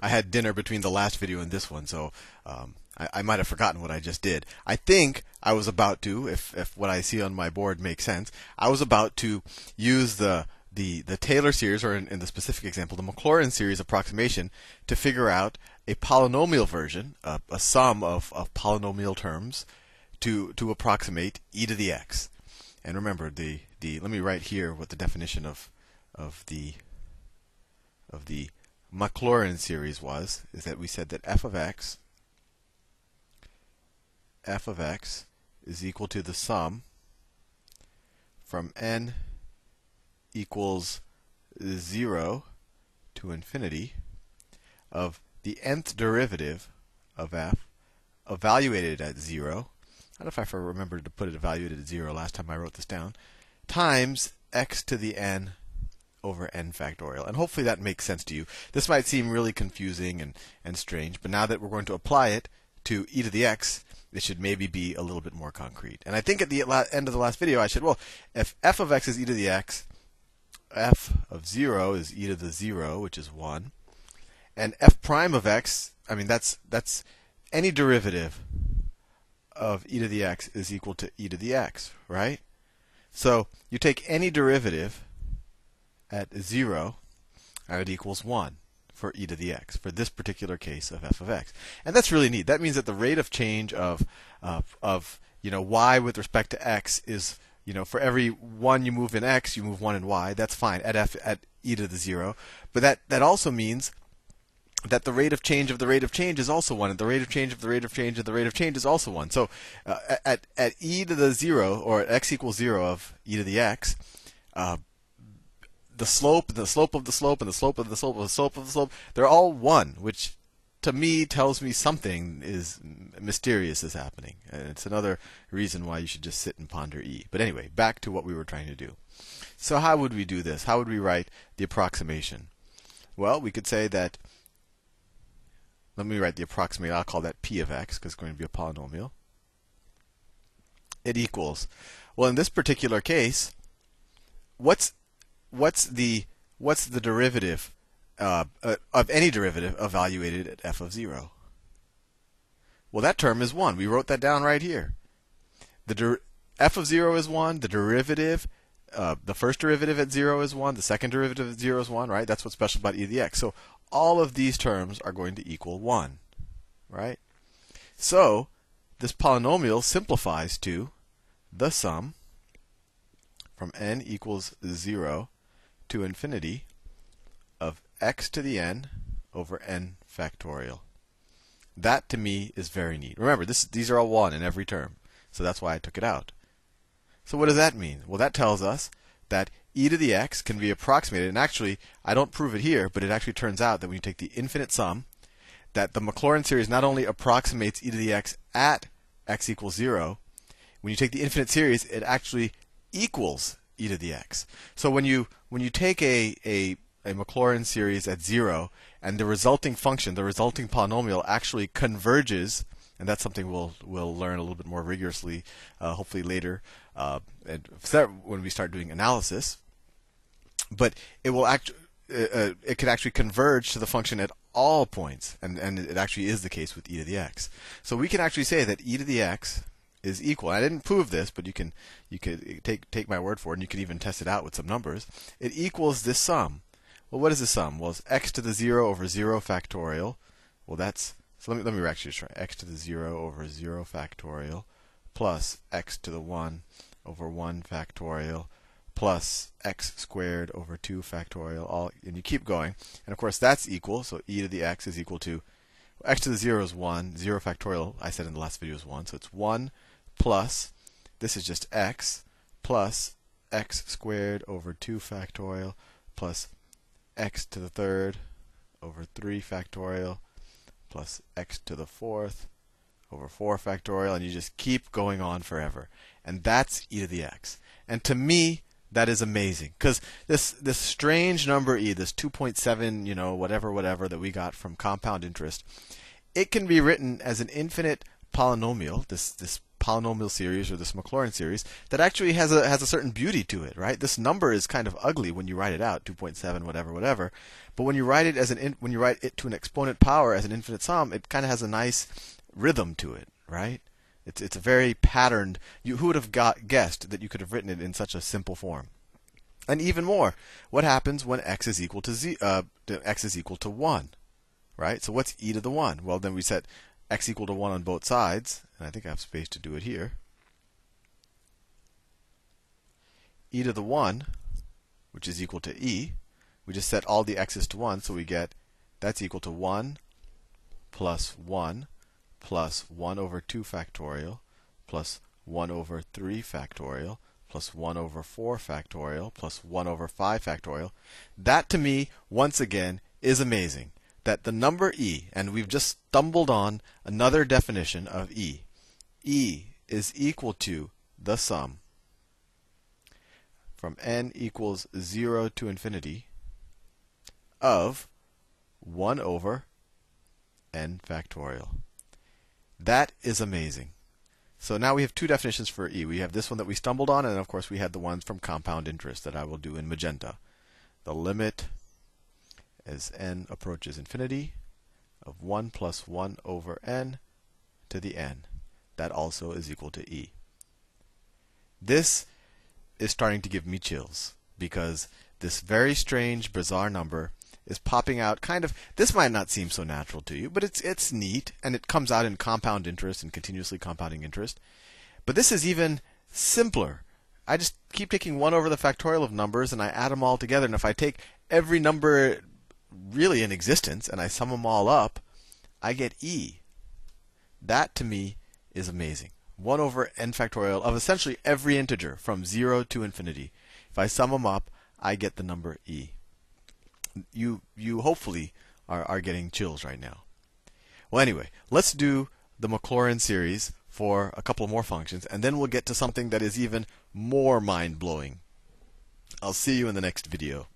I had dinner between the last video and this one, so um, I, I might have forgotten what I just did. I think I was about to, if if what I see on my board makes sense, I was about to use the the, the Taylor series, or in, in the specific example, the Maclaurin series approximation, to figure out a polynomial version, a, a sum of, of polynomial terms, to to approximate e to the x. And remember the the let me write here what the definition of of the of the Maclaurin series was is that we said that f of x f of x is equal to the sum from n equals 0 to infinity of the nth derivative of f evaluated at 0. I don't know if I remembered to put it evaluated at 0 last time I wrote this down. Times x to the n over n factorial. And hopefully that makes sense to you. This might seem really confusing and, and strange, but now that we're going to apply it to e to the x, it should maybe be a little bit more concrete. And I think at the end of the last video, I said, well, if f of x is e to the x, f of 0 is e to the 0, which is 1. And f prime of x, I mean, that's, that's any derivative of e to the x is equal to e to the x, right? So you take any derivative at 0, and it equals 1 for e to the x, for this particular case of f of x. And that's really neat. That means that the rate of change of, uh, of you know, y with respect to x is you know, for every one you move in x, you move one in y. That's fine at f at e to the zero. But that that also means that the rate of change of the rate of change is also one, and the rate of change of the rate of change of the rate of change is also one. So uh, at at e to the zero or at x equals zero of e to the x, uh, the slope, the slope of the slope, and the slope of the slope of the slope of the slope, they're all one, which to me tells me something is mysterious is happening. And it's another reason why you should just sit and ponder E. But anyway, back to what we were trying to do. So how would we do this? How would we write the approximation? Well, we could say that let me write the approximate. I'll call that p of x because it's going to be a polynomial. It equals. Well, in this particular case, what's what's the what's the derivative uh, uh, of any derivative evaluated at f of 0. Well, that term is 1. We wrote that down right here. The der- f of 0 is 1. The derivative, uh, the first derivative at 0 is 1. The second derivative at 0 is 1, right? That's what's special about e to the x. So all of these terms are going to equal 1, right? So this polynomial simplifies to the sum from n equals 0 to infinity of x to the n over n factorial. That to me is very neat. Remember, this, these are all 1 in every term, so that's why I took it out. So what does that mean? Well, that tells us that e to the x can be approximated, and actually, I don't prove it here, but it actually turns out that when you take the infinite sum, that the Maclaurin series not only approximates e to the x at x equals 0, when you take the infinite series, it actually equals e to the x. So when you when you take a, a a Maclaurin series at zero, and the resulting function, the resulting polynomial, actually converges, and that's something we'll we'll learn a little bit more rigorously, uh, hopefully later, uh, when we start doing analysis. But it will act, uh, uh, it can actually converge to the function at all points, and and it actually is the case with e to the x. So we can actually say that e to the x is equal. I didn't prove this, but you can you could take take my word for it, and you can even test it out with some numbers. It equals this sum. Well, what is the sum? Well, it's x to the 0 over 0 factorial. Well, that's so let me let me actually try x to the 0 over 0 factorial plus x to the 1 over 1 factorial plus x squared over 2 factorial all and you keep going. And of course that's equal, so e to the x is equal to x to the 0 is 1, 0 factorial I said in the last video is 1, so it's 1 plus this is just x plus x squared over 2 factorial plus x to the third over 3 factorial plus x to the fourth over 4 factorial, and you just keep going on forever. And that's e to the x. And to me, that is amazing because this this strange number e, this 2.7, you know, whatever, whatever that we got from compound interest, it can be written as an infinite polynomial. This this polynomial series or this Maclaurin series that actually has a has a certain beauty to it, right? This number is kind of ugly when you write it out, 2.7, whatever, whatever. But when you write it as an in, when you write it to an exponent power as an infinite sum, it kind of has a nice rhythm to it, right? It's it's a very patterned. You who would have got guessed that you could have written it in such a simple form? And even more, what happens when x is equal to z? Uh, x is equal to one, right? So what's e to the one? Well, then we set x equal to 1 on both sides, and I think I have space to do it here. e to the 1, which is equal to e, we just set all the x's to 1, so we get that's equal to 1 plus 1 plus 1 over 2 factorial plus 1 over 3 factorial plus 1 over 4 factorial plus 1 over 5 factorial. That to me, once again, is amazing that the number e, and we've just stumbled on another definition of e, e is equal to the sum from n equals 0 to infinity of 1 over n factorial. That is amazing. So now we have two definitions for e. We have this one that we stumbled on, and of course we had the ones from compound interest that I will do in magenta. The limit as n approaches infinity of 1 plus 1 over n to the n. That also is equal to e. This is starting to give me chills because this very strange, bizarre number is popping out kind of this might not seem so natural to you, but it's it's neat and it comes out in compound interest and continuously compounding interest. But this is even simpler. I just keep taking 1 over the factorial of numbers and I add them all together and if I take every number really in existence and I sum them all up, I get e. That to me is amazing. 1 over n factorial of essentially every integer from 0 to infinity. If I sum them up, I get the number e. You, you hopefully are, are getting chills right now. Well, anyway, let's do the Maclaurin series for a couple more functions, and then we'll get to something that is even more mind blowing. I'll see you in the next video.